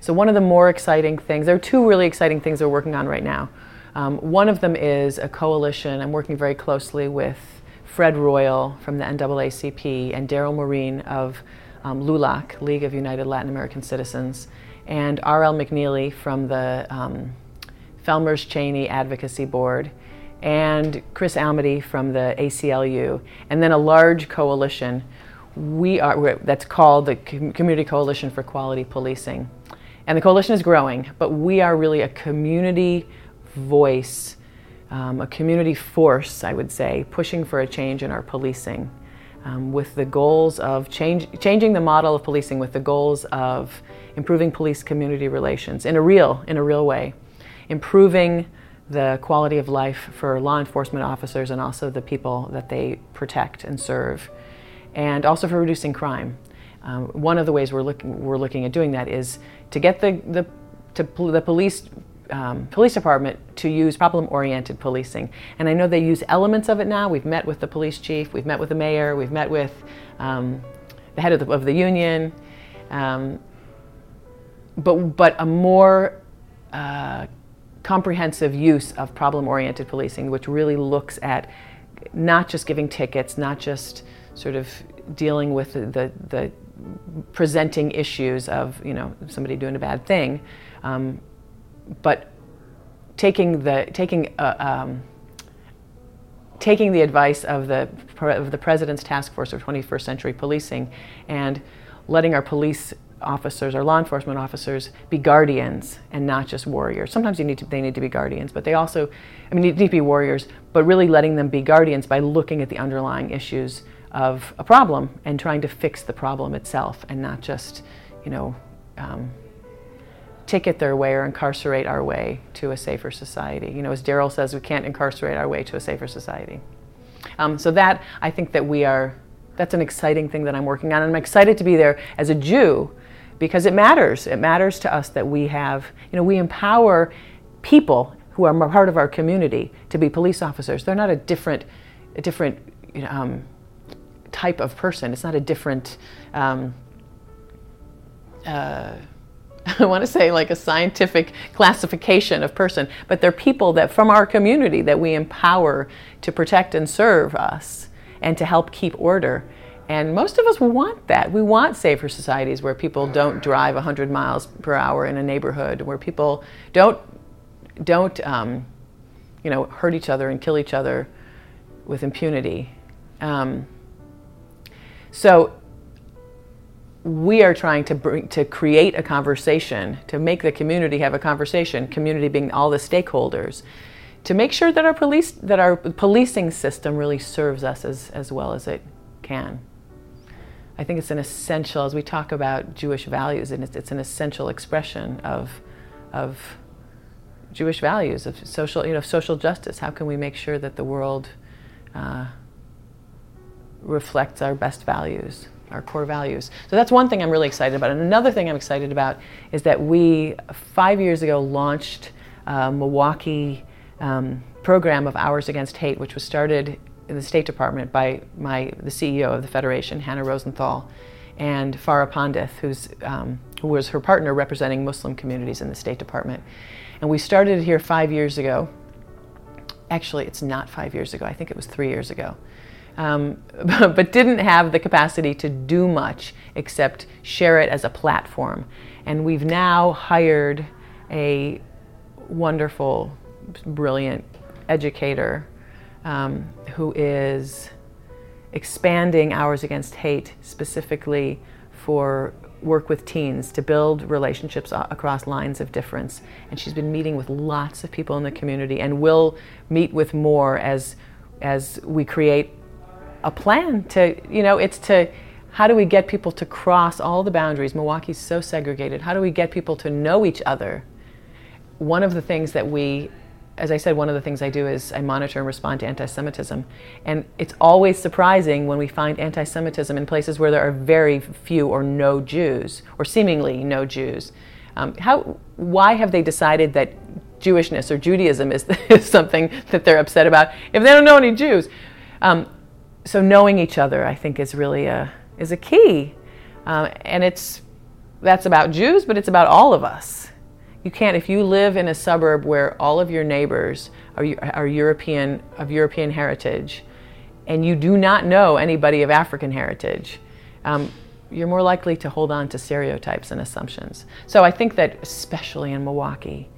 So, one of the more exciting things, there are two really exciting things we're working on right now. Um, one of them is a coalition. I'm working very closely with Fred Royal from the NAACP and Daryl Morin of um, LULAC, League of United Latin American Citizens, and R.L. McNeely from the um, Felmers Chaney Advocacy Board, and Chris Ahmuty from the ACLU, and then a large coalition. We are that's called the Community Coalition for Quality Policing, and the coalition is growing. But we are really a community voice, um, a community force, I would say, pushing for a change in our policing, um, with the goals of change, changing the model of policing, with the goals of improving police-community relations in a real, in a real way, improving the quality of life for law enforcement officers and also the people that they protect and serve, and also for reducing crime. Um, one of the ways we're looking, we're looking at doing that is to get the, the, to the police um, police department to use problem-oriented policing. And I know they use elements of it now. We've met with the police chief, we've met with the mayor, we've met with um, the head of the, of the union. Um, but, but a more uh, comprehensive use of problem-oriented policing, which really looks at not just giving tickets, not just sort of dealing with the, the, the presenting issues of you know somebody doing a bad thing, um, but taking the taking uh, um, taking the advice of the of the president's task force of 21st century policing and letting our police officers our law enforcement officers be guardians and not just warriors. Sometimes you need to, they need to be guardians but they also i mean need to be warriors but really letting them be guardians by looking at the underlying issues of a problem and trying to fix the problem itself and not just you know um, ticket their way or incarcerate our way to a safer society. You know, as Daryl says, we can't incarcerate our way to a safer society. Um, so that, I think that we are, that's an exciting thing that I'm working on. And I'm excited to be there as a Jew because it matters. It matters to us that we have, you know, we empower people who are part of our community to be police officers. They're not a different, a different you know, um, type of person. It's not a different, um, uh, I want to say like a scientific classification of person, but they're people that from our community that we empower to protect and serve us and to help keep order. And most of us want that. We want safer societies where people don't drive 100 miles per hour in a neighborhood, where people don't don't um, you know hurt each other and kill each other with impunity. Um, so we are trying to bring, to create a conversation, to make the community have a conversation, community being all the stakeholders, to make sure that our police that our policing system really serves us as, as well as it can. I think it's an essential, as we talk about Jewish values, and it's, it's an essential expression of, of Jewish values, of social, you know, social justice. How can we make sure that the world uh, reflects our best values? our core values. So that's one thing I'm really excited about. And another thing I'm excited about is that we, five years ago, launched a Milwaukee um, program of Hours Against Hate, which was started in the State Department by my, the CEO of the Federation, Hannah Rosenthal, and Farah Pandith, who's, um, who was her partner representing Muslim communities in the State Department. And we started it here five years ago. Actually, it's not five years ago. I think it was three years ago um, but didn't have the capacity to do much except share it as a platform. And we've now hired a wonderful, brilliant educator um, who is expanding Hours Against Hate specifically for work with teens to build relationships across lines of difference. And she's been meeting with lots of people in the community and will meet with more as, as we create a plan to, you know, it's to how do we get people to cross all the boundaries? Milwaukee's so segregated. How do we get people to know each other? One of the things that we, as I said, one of the things I do is I monitor and respond to anti Semitism. And it's always surprising when we find anti Semitism in places where there are very few or no Jews, or seemingly no Jews. Um, how, why have they decided that Jewishness or Judaism is, is something that they're upset about if they don't know any Jews? Um, so knowing each other, I think, is really a is a key, uh, and it's that's about Jews, but it's about all of us. You can't, if you live in a suburb where all of your neighbors are, are European, of European heritage, and you do not know anybody of African heritage, um, you're more likely to hold on to stereotypes and assumptions. So I think that, especially in Milwaukee,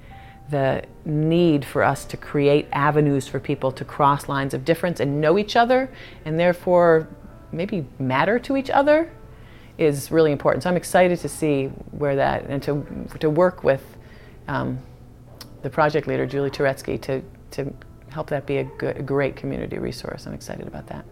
the need for us to create avenues for people to cross lines of difference and know each other and therefore maybe matter to each other is really important. So I'm excited to see where that and to to work with um, the project leader Julie Turetsky to to help that be a, good, a great community resource. I'm excited about that.